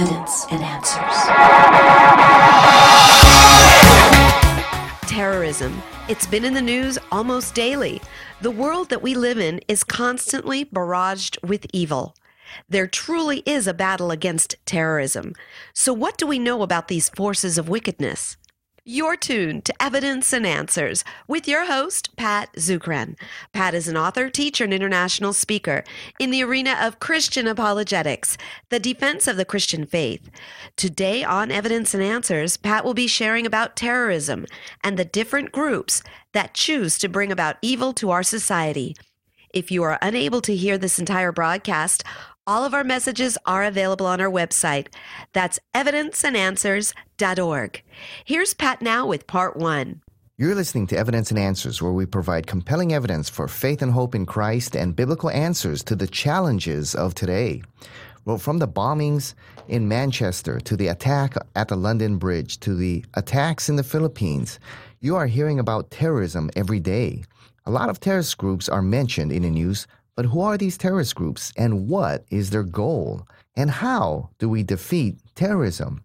evidence and answers. Terrorism. It's been in the news almost daily. The world that we live in is constantly barraged with evil. There truly is a battle against terrorism. So, what do we know about these forces of wickedness? You're tuned to Evidence and Answers with your host, Pat Zukeran. Pat is an author, teacher, and international speaker in the arena of Christian apologetics, the defense of the Christian faith. Today on Evidence and Answers, Pat will be sharing about terrorism and the different groups that choose to bring about evil to our society. If you are unable to hear this entire broadcast, all of our messages are available on our website. That's evidenceandanswers.org. Here's Pat now with part one. You're listening to Evidence and Answers, where we provide compelling evidence for faith and hope in Christ and biblical answers to the challenges of today. Well, from the bombings in Manchester to the attack at the London Bridge to the attacks in the Philippines, you are hearing about terrorism every day. A lot of terrorist groups are mentioned in the news, but who are these terrorist groups and what is their goal? And how do we defeat terrorism?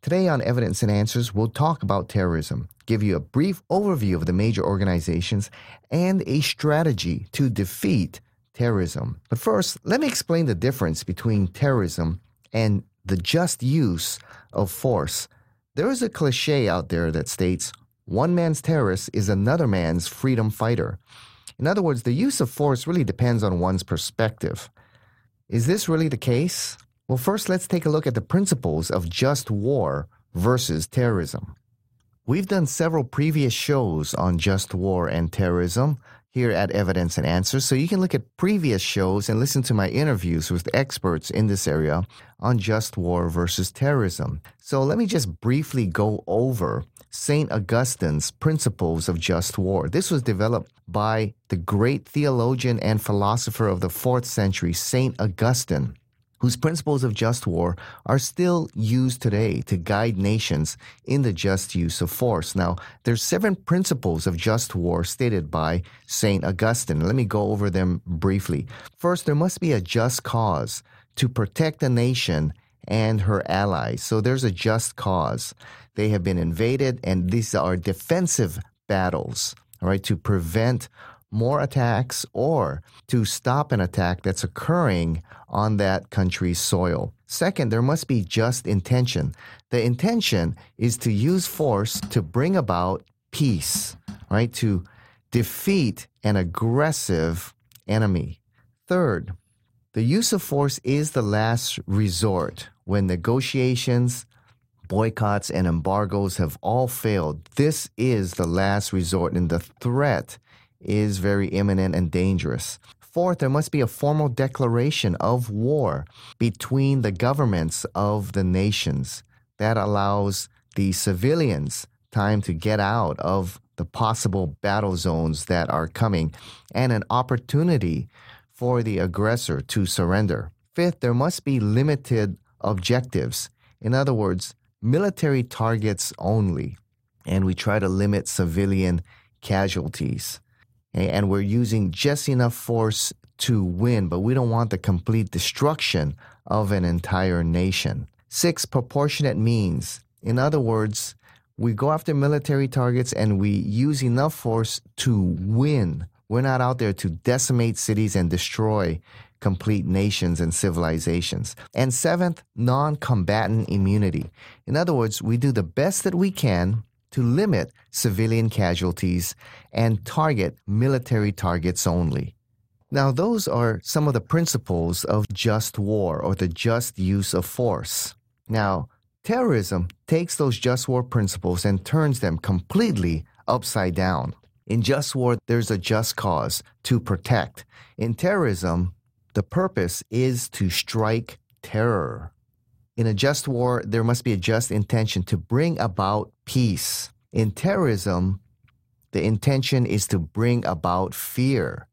Today on Evidence and Answers, we'll talk about terrorism, give you a brief overview of the major organizations, and a strategy to defeat terrorism. But first, let me explain the difference between terrorism and the just use of force. There is a cliche out there that states one man's terrorist is another man's freedom fighter. In other words, the use of force really depends on one's perspective. Is this really the case? Well, first, let's take a look at the principles of just war versus terrorism. We've done several previous shows on just war and terrorism here at Evidence and Answers, so you can look at previous shows and listen to my interviews with experts in this area on just war versus terrorism. So let me just briefly go over St. Augustine's Principles of Just War. This was developed by the great theologian and philosopher of the fourth century, St. Augustine whose principles of just war are still used today to guide nations in the just use of force. Now, there's seven principles of just war stated by St. Augustine. Let me go over them briefly. First, there must be a just cause to protect a nation and her allies. So there's a just cause. They have been invaded, and these are defensive battles, all right, to prevent more attacks or to stop an attack that's occurring on that country's soil. Second, there must be just intention. The intention is to use force to bring about peace, right? To defeat an aggressive enemy. Third, the use of force is the last resort when negotiations, boycotts, and embargoes have all failed. This is the last resort, and the threat is very imminent and dangerous. Fourth, there must be a formal declaration of war between the governments of the nations that allows the civilians time to get out of the possible battle zones that are coming and an opportunity for the aggressor to surrender. Fifth, there must be limited objectives. In other words, military targets only. And we try to limit civilian casualties and we're using just enough force to win, but we don't want the complete destruction of an entire nation. Six, proportionate means. In other words, we go after military targets and we use enough force to win. We're not out there to decimate cities and destroy complete nations and civilizations. And seventh, non combatant immunity. In other words, we do the best that we can to limit civilian casualties and target military targets only. Now, those are some of the principles of just war or the just use of force. Now, terrorism takes those just war principles and turns them completely upside down. In just war, there's a just cause to protect. In terrorism, the purpose is to strike terror. In a just war, there must be a just intention to bring about peace. In terrorism, the intention is to bring about fear.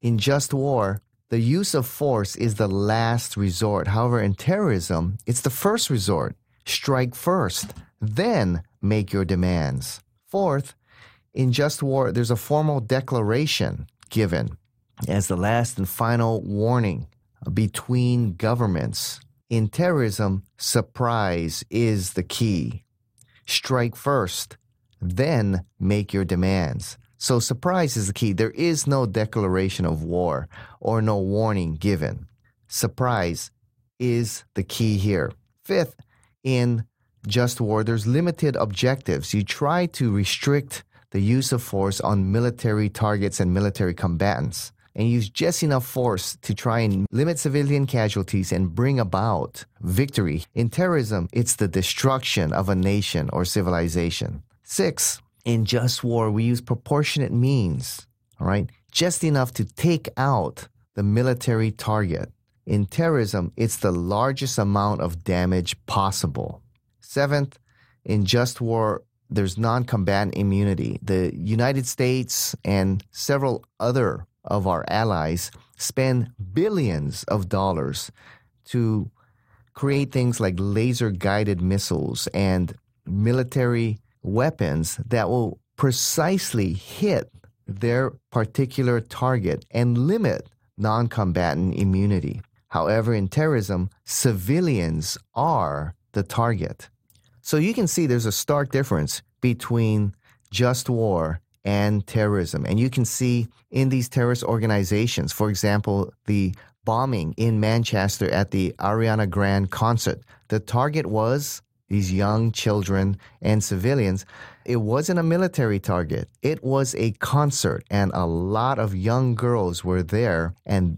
In just war, the use of force is the last resort. However, in terrorism, it's the first resort. Strike first, then make your demands. Fourth, in just war, there's a formal declaration given as the last and final warning between governments In terrorism, surprise is the key. Strike first, then make your demands. So, surprise is the key. There is no declaration of war or no warning given. Surprise is the key here. Fifth, in just war, there's limited objectives. You try to restrict the use of force on military targets and military combatants and use just enough force to try and limit civilian casualties and bring about victory. In terrorism, it's the destruction of a nation or civilization. Six, in just war, we use proportionate means, all right? Just enough to take out the military target. In terrorism, it's the largest amount of damage possible. Seventh, in just war, there's non combatant immunity. The United States and several other of our allies spend billions of dollars to create things like laser guided missiles and military weapons that will precisely hit their particular target and limit non combatant immunity. However, in terrorism, civilians are the target. So you can see there's a stark difference between just war and terrorism. And you can see in these terrorist organizations, for example, the bombing in Manchester at the Ariana Grande concert, the target was these young children and civilians. It wasn't a military target, it was a concert, and a lot of young girls were there, and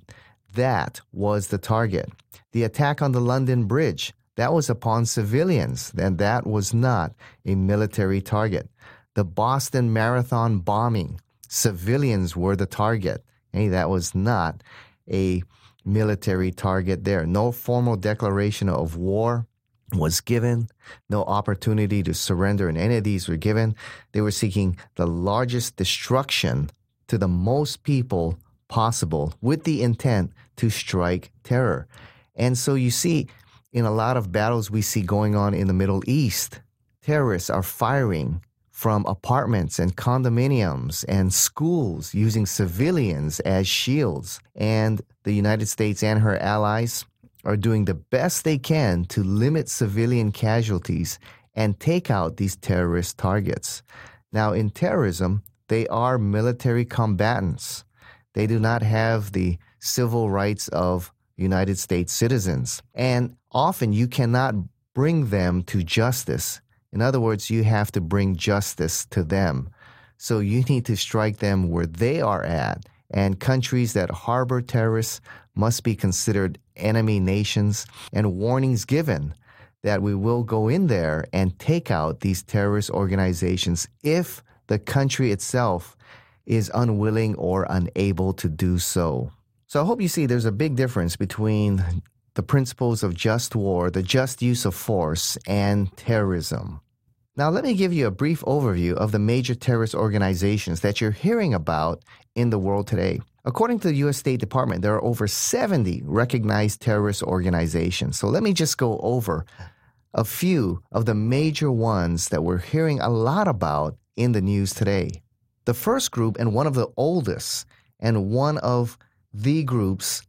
that was the target. The attack on the London Bridge, that was upon civilians, and that was not a military target. The Boston Marathon bombing, civilians were the target. Hey, that was not a military target there. No formal declaration of war was given. No opportunity to surrender in any of these were given. They were seeking the largest destruction to the most people possible with the intent to strike terror. And so you see, in a lot of battles we see going on in the Middle East, terrorists are firing from apartments and condominiums and schools using civilians as shields. And the United States and her allies are doing the best they can to limit civilian casualties and take out these terrorist targets. Now, in terrorism, they are military combatants. They do not have the civil rights of United States citizens. And often you cannot bring them to justice. In other words, you have to bring justice to them. So you need to strike them where they are at. And countries that harbor terrorists must be considered enemy nations, and warnings given that we will go in there and take out these terrorist organizations if the country itself is unwilling or unable to do so. So I hope you see there's a big difference between the principles of just war, the just use of force, and terrorism. Now, let me give you a brief overview of the major terrorist organizations that you're hearing about in the world today. According to the U.S. State Department, there are over 70 recognized terrorist organizations. So let me just go over a few of the major ones that we're hearing a lot about in the news today. The first group, and one of the oldest, and one of the groups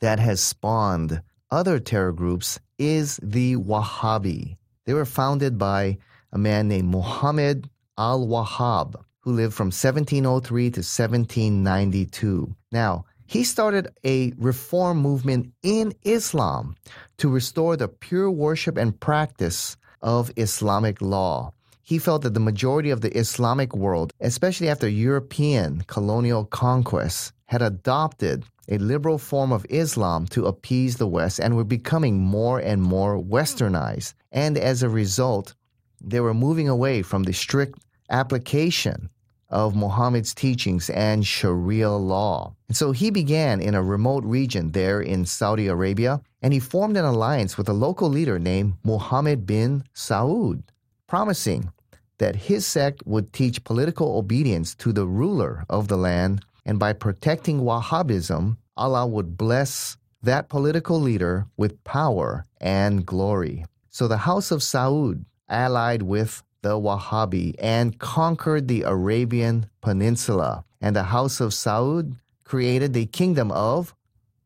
that has spawned other terror groups, is the Wahhabi. They were founded by a man named Muhammad al Wahhab, who lived from 1703 to 1792. Now, he started a reform movement in Islam to restore the pure worship and practice of Islamic law. He felt that the majority of the Islamic world, especially after European colonial conquests, had adopted a liberal form of Islam to appease the West and were becoming more and more westernized. And as a result, they were moving away from the strict application of Muhammad's teachings and Sharia law. And so he began in a remote region there in Saudi Arabia, and he formed an alliance with a local leader named Muhammad bin Saud, promising that his sect would teach political obedience to the ruler of the land, and by protecting Wahhabism, Allah would bless that political leader with power and glory. So the House of Saud allied with the Wahhabi and conquered the Arabian Peninsula. And the House of Saud created the Kingdom of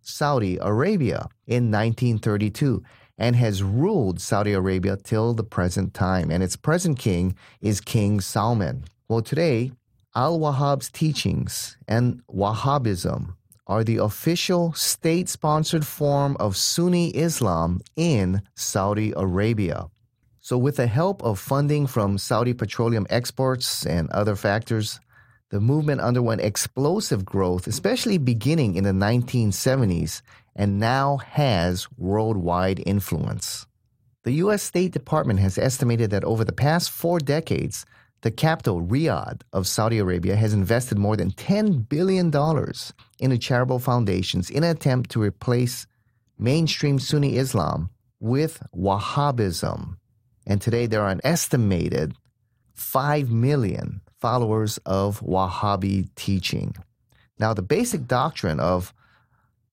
Saudi Arabia in 1932. and has ruled Saudi Arabia till the present time. And its present king is King Salman. Well, today, Al Wahhab's teachings and Wahhabism are the official state sponsored form of Sunni Islam in Saudi Arabia. So, with the help of funding from Saudi petroleum exports and other factors, the movement underwent explosive growth, especially beginning in the 1970s, and now has worldwide influence. The U.S. State Department has estimated that over the past four decades, the capital, Riyadh of Saudi Arabia, has invested more than $10 billion into charitable foundations in an attempt to replace mainstream Sunni Islam with Wahhabism. And today there are an estimated 5 million followers of Wahhabi teaching. Now, the basic doctrine of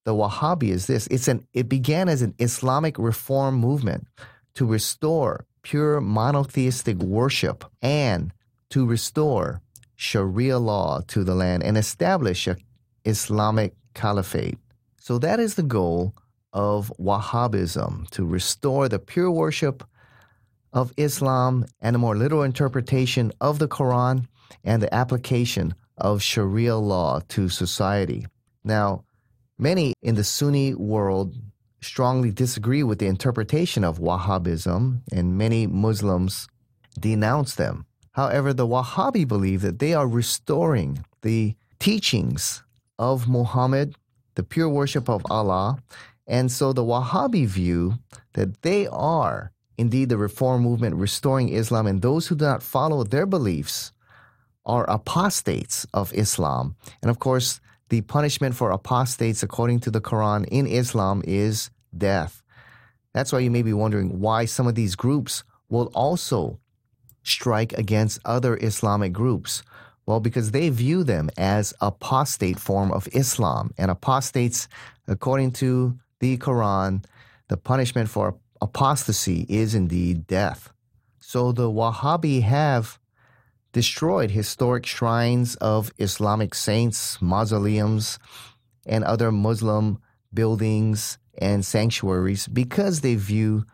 the Wahhabi is this it's an, it began as an Islamic reform movement to restore pure monotheistic worship and to restore Sharia law to the land and establish an Islamic caliphate. So that is the goal of Wahhabism to restore the pure worship of Islam and a more literal interpretation of the Quran and the application of Sharia law to society. Now, many in the Sunni world strongly disagree with the interpretation of Wahhabism, and many Muslims denounce them. However, the Wahhabi believe that they are restoring the teachings of Muhammad, the pure worship of Allah, and so the Wahhabi view that they are indeed the reform movement restoring Islam, and those who do not follow their beliefs are apostates of Islam. And of course, the punishment for apostates, according to the Quran in Islam, is death. That's why you may be wondering why some of these groups will also strike against other Islamic groups? Well, because they view them as apostate form of Islam. And apostates, according to the Quran, the punishment for apostasy is indeed death. So the Wahhabi have destroyed historic shrines of Islamic saints, mausoleums, and other Muslim buildings and sanctuaries because they view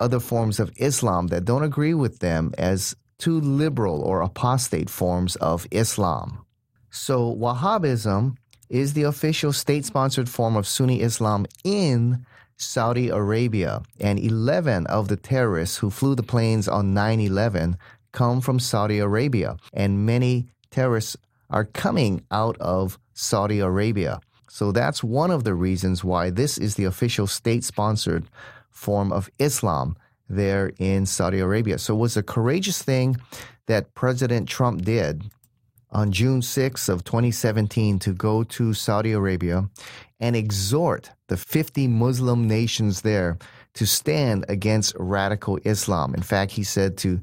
other forms of Islam that don't agree with them as too liberal or apostate forms of Islam. So, Wahhabism is the official state sponsored form of Sunni Islam in Saudi Arabia, and 11 of the terrorists who flew the planes on 9 11 come from Saudi Arabia, and many terrorists are coming out of Saudi Arabia. So that's one of the reasons why this is the official state sponsored form of Islam there in Saudi Arabia. So it was a courageous thing that President Trump did on June 6th of 2017 to go to Saudi Arabia and exhort the 50 Muslim nations there to stand against radical Islam. In fact, he said to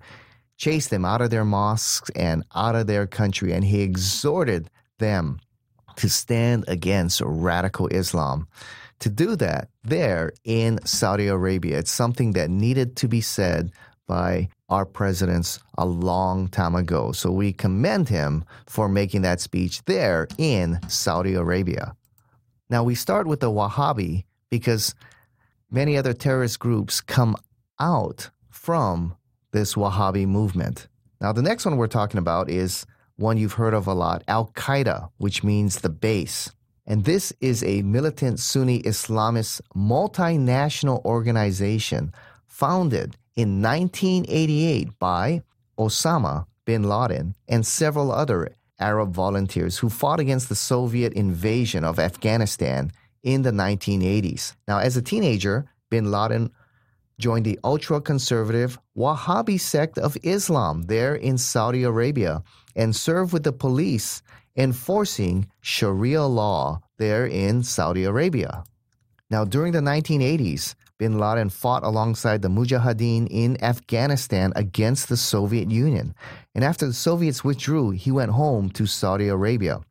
chase them out of their mosques and out of their country, and he exhorted them to stand against radical Islam to do that there in Saudi Arabia. It's something that needed to be said by our presidents a long time ago. So we commend him for making that speech there in Saudi Arabia. Now we start with the Wahhabi because many other terrorist groups come out from this Wahhabi movement. Now the next one we're talking about is one you've heard of a lot, Al Qaeda, which means the base. And this is a militant Sunni Islamist multinational organization founded in 1988 by Osama bin Laden and several other Arab volunteers who fought against the Soviet invasion of Afghanistan in the 1980s. Now, as a teenager, bin Laden joined the ultra conservative Wahhabi sect of Islam there in Saudi Arabia and served with the police enforcing Sharia law there in Saudi Arabia. Now, during the 1980s, bin Laden fought alongside the Mujahideen in Afghanistan against the Soviet Union. And after the Soviets withdrew, he went home to Saudi Arabia.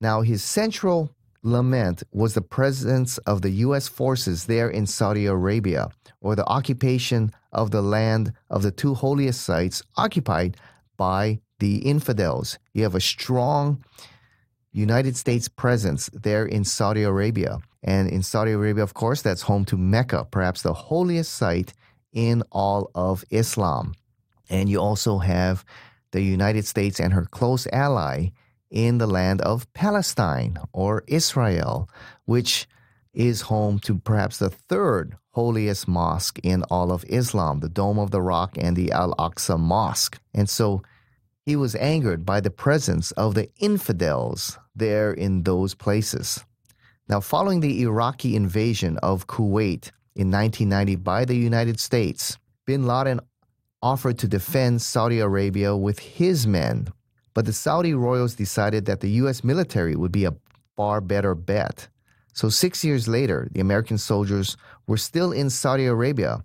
Now, his central lament was the presence of the U.S. forces there in Saudi Arabia, or the occupation of the land of the two holiest sites occupied by the infidels. You have a strong United States presence there in Saudi Arabia. And in Saudi Arabia, of course, that's home to Mecca, perhaps the holiest site in all of Islam. And you also have the United States and her close ally in the land of Palestine or Israel, which is home to perhaps the third holiest mosque in all of Islam, the Dome of the Rock and the Al Aqsa Mosque. And so he was angered by the presence of the infidels there in those places. Now, following the Iraqi invasion of Kuwait in 1990 by the United States, bin Laden offered to defend Saudi Arabia with his men. But the Saudi royals decided that the U.S. military would be a far better bet. So, six years later, the American soldiers were still in Saudi Arabia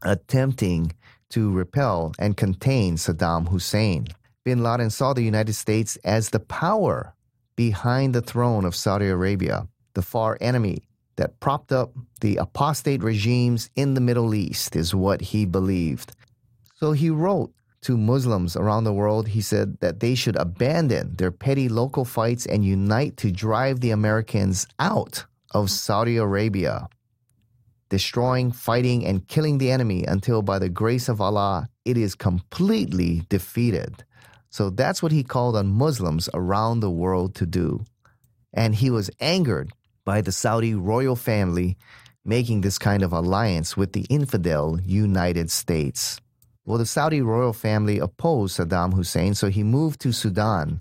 attempting to repel and contain Saddam Hussein. Bin Laden saw the United States as the power behind the throne of Saudi Arabia, the far enemy that propped up the apostate regimes in the Middle East, is what he believed. So he wrote to Muslims around the world, he said that they should abandon their petty local fights and unite to drive the Americans out of Saudi Arabia, destroying, fighting, and killing the enemy until by the grace of Allah it is completely defeated. So that's what he called on Muslims around the world to do. And he was angered by the Saudi royal family making this kind of alliance with the infidel United States. Well, the Saudi royal family opposed Saddam Hussein, so he moved to Sudan.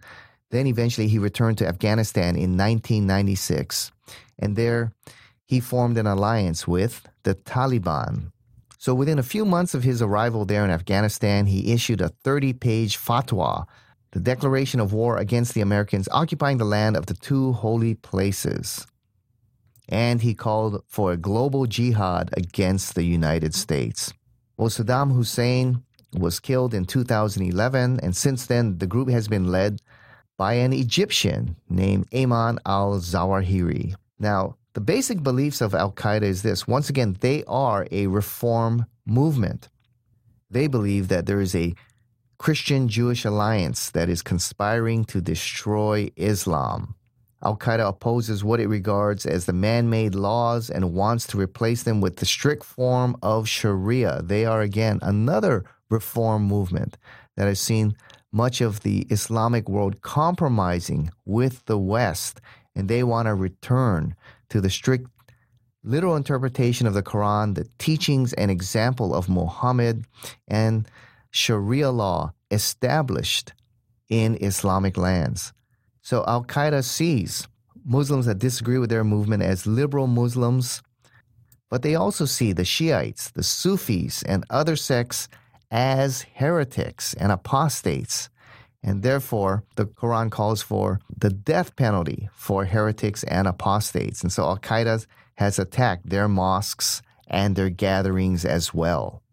Then eventually he returned to Afghanistan in 1996. And there he formed an alliance with the Taliban. So within a few months of his arrival there in Afghanistan, he issued a 30 page fatwa, the declaration of war against the Americans occupying the land of the two holy places. And he called for a global jihad against the United States. Well, Saddam Hussein was killed in 2011, and since then, the group has been led by an Egyptian named Ayman al Zawahiri. Now, the basic beliefs of Al Qaeda is this once again, they are a reform movement. They believe that there is a Christian Jewish alliance that is conspiring to destroy Islam. Al Qaeda opposes what it regards as the man made laws and wants to replace them with the strict form of Sharia. They are, again, another reform movement that has seen much of the Islamic world compromising with the West, and they want to return to the strict literal interpretation of the Quran, the teachings and example of Muhammad, and Sharia law established in Islamic lands. So Al Qaeda sees Muslims that disagree with their movement as liberal Muslims, but they also see the Shiites, the Sufis, and other sects as heretics and apostates. And therefore, the Quran calls for the death penalty for heretics and apostates. And so Al Qaeda has attacked their mosques and their gatherings as well.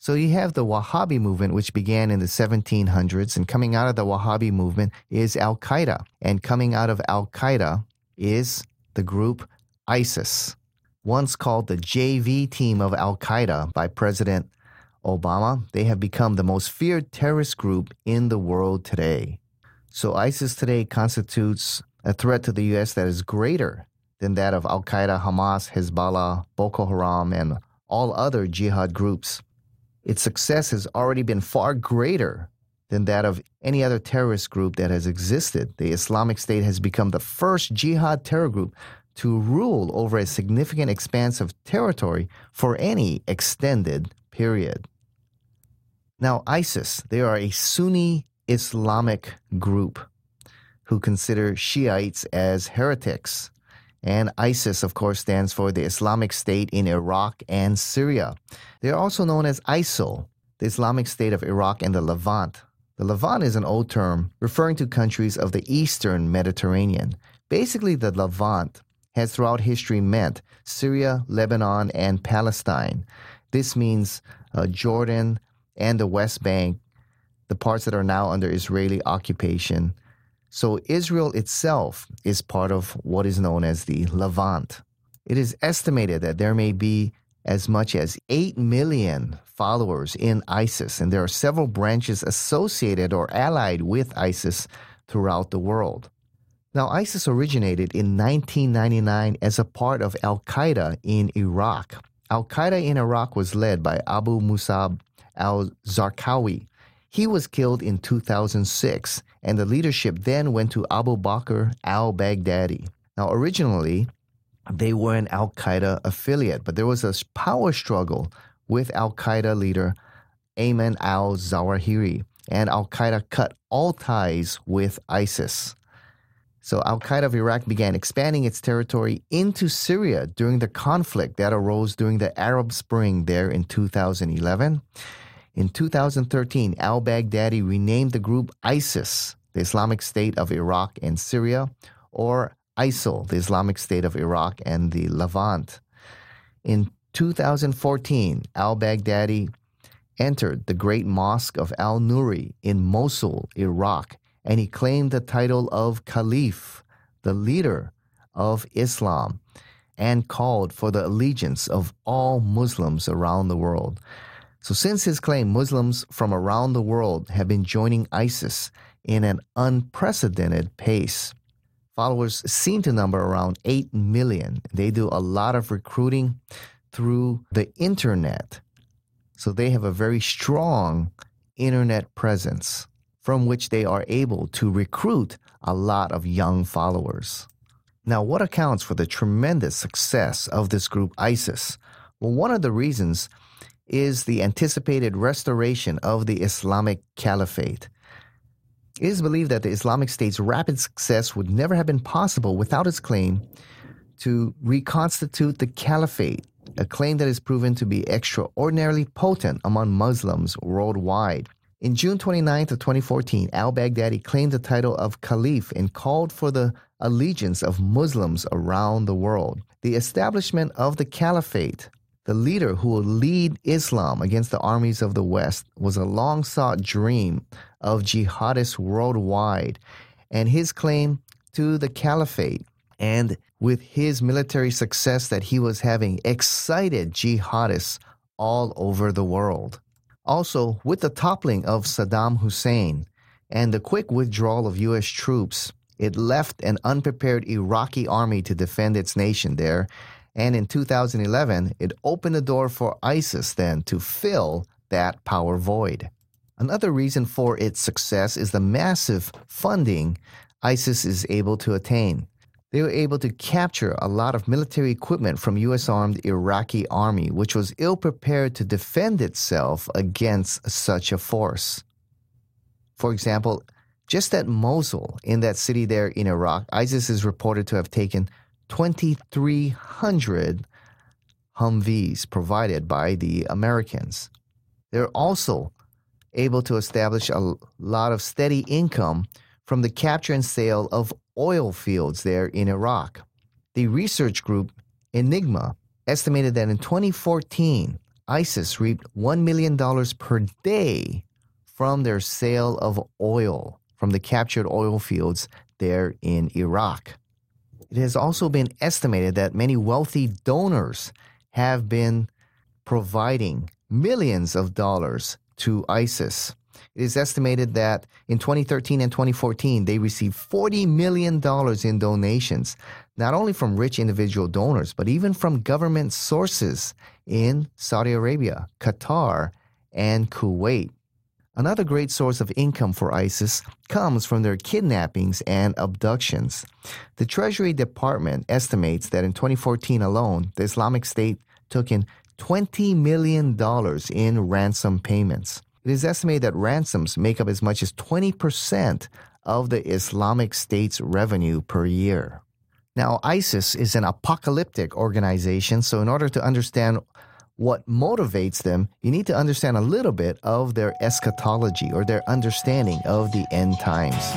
So you have the Wahhabi movement, which began in the 1700s, and coming out of the Wahhabi movement is Al Qaeda. And coming out of Al Qaeda is the group ISIS, once called the JV team of Al Qaeda by President Obama. They have become the most feared terrorist group in the world today. So ISIS today constitutes a threat to the U.S. that is greater than that of Al Qaeda, Hamas, Hezbollah, Boko Haram, and all other jihad groups its success has already been far greater than that of any other terrorist group that has existed. The Islamic State has become the first jihad terror group to rule over a significant expanse of territory for any extended period. Now, ISIS, they are a Sunni Islamic group who consider Shiites as heretics. And ISIS, of course, stands for the Islamic State in Iraq and Syria. They are also known as ISIL, the Islamic State of Iraq and the Levant. The Levant is an old term referring to countries of the eastern Mediterranean. Basically, the Levant has throughout history meant Syria, Lebanon, and Palestine. This means uh, Jordan and the West Bank, the parts that are now under Israeli occupation, so Israel itself is part of what is known as the Levant. It is estimated that there may be as much as 8 million followers in ISIS, and there are several branches associated or allied with ISIS throughout the world. Now, ISIS originated in 1999 as a part of Al Qaeda in Iraq. Al Qaeda in Iraq was led by Abu Musab al Zarqawi. He was killed in 2006, and the leadership then went to Abu Bakr al Baghdadi. Now, originally, they were an Al Qaeda affiliate, but there was a power struggle with Al Qaeda leader Ayman al Zawahiri, and Al Qaeda cut all ties with ISIS. So Al Qaeda of Iraq began expanding its territory into Syria during the conflict that arose during the Arab Spring there in 2011. In 2013, al Baghdadi renamed the group ISIS, the Islamic State of Iraq and Syria, or ISIL, the Islamic State of Iraq and the Levant. In 2014, al Baghdadi entered the great mosque of Al Nuri in Mosul, Iraq, and he claimed the title of Caliph, the leader of Islam, and called for the allegiance of all Muslims around the world. So, since his claim, Muslims from around the world have been joining ISIS in an unprecedented pace. Followers seem to number around 8 million. They do a lot of recruiting through the internet. So, they have a very strong internet presence from which they are able to recruit a lot of young followers. Now, what accounts for the tremendous success of this group ISIS? Well, one of the reasons is the anticipated restoration of the Islamic Caliphate. It is believed that the Islamic State's rapid success would never have been possible without its claim to reconstitute the Caliphate, a claim that is proven to be extraordinarily potent among Muslims worldwide. In June 29th of 2014, al-Baghdadi claimed the title of Caliph and called for the allegiance of Muslims around the world. The establishment of the Caliphate, the leader who will lead Islam against the armies of the West, was a long sought dream of jihadists worldwide. And his claim to the Caliphate and with his military success that he was having excited jihadists all over the world. Also, with the toppling of Saddam Hussein and the quick withdrawal of U.S. troops, it left an unprepared Iraqi army to defend its nation there. And in 2011, it opened the door for ISIS then to fill that power void. Another reason for its success is the massive funding ISIS is able to attain they were able to capture a lot of military equipment from U.S. armed Iraqi army, which was ill prepared to defend itself against such a force. For example, just at Mosul, in that city there in Iraq, ISIS is reported to have taken 2,300 Humvees provided by the Americans. They're also able to establish a lot of steady income from the capture and sale of oil fields there in Iraq. The research group Enigma estimated that in 2014, ISIS reaped $1 million per day from their sale of oil from the captured oil fields there in Iraq. It has also been estimated that many wealthy donors have been providing millions of dollars to ISIS. It is estimated that in 2013 and 2014, they received $40 million in donations, not only from rich individual donors, but even from government sources in Saudi Arabia, Qatar, and Kuwait. Another great source of income for ISIS comes from their kidnappings and abductions. The Treasury Department estimates that in 2014 alone, the Islamic State took in $20 million in ransom payments. It is estimated that ransoms make up as much as 20% of the Islamic State's revenue per year. Now, ISIS is an apocalyptic organization, so in order to understand what motivates them, you need to understand a little bit of their eschatology or their understanding of the end times.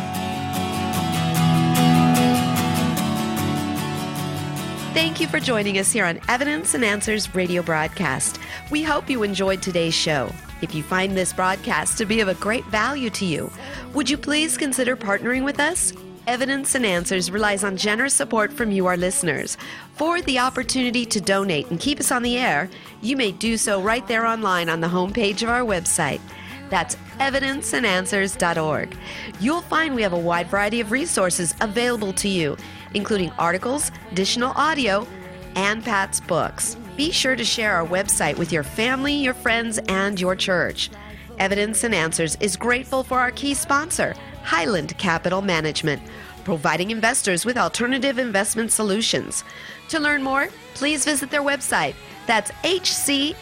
Thank you for joining us here on Evidence and Answers radio broadcast. We hope you enjoyed today's show. If you find this broadcast to be of a great value to you, would you please consider partnering with us? Evidence and Answers relies on generous support from you, our listeners. For the opportunity to donate and keep us on the air, you may do so right there online on the homepage of our website. That's evidenceandanswers.org. You'll find we have a wide variety of resources available to you, including articles, additional audio, and Pat's books. Be sure to share our website with your family, your friends, and your church. Evidence and Answers is grateful for our key sponsor, Highland Capital Management, providing investors with alternative investment solutions. To learn more, please visit their website. That's hcmlp.com.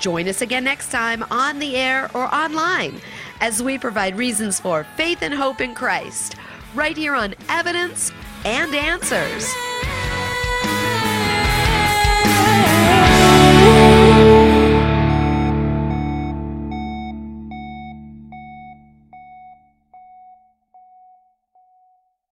Join us again next time on the air or online as we provide reasons for faith and hope in Christ, right here on Evidence and Answers.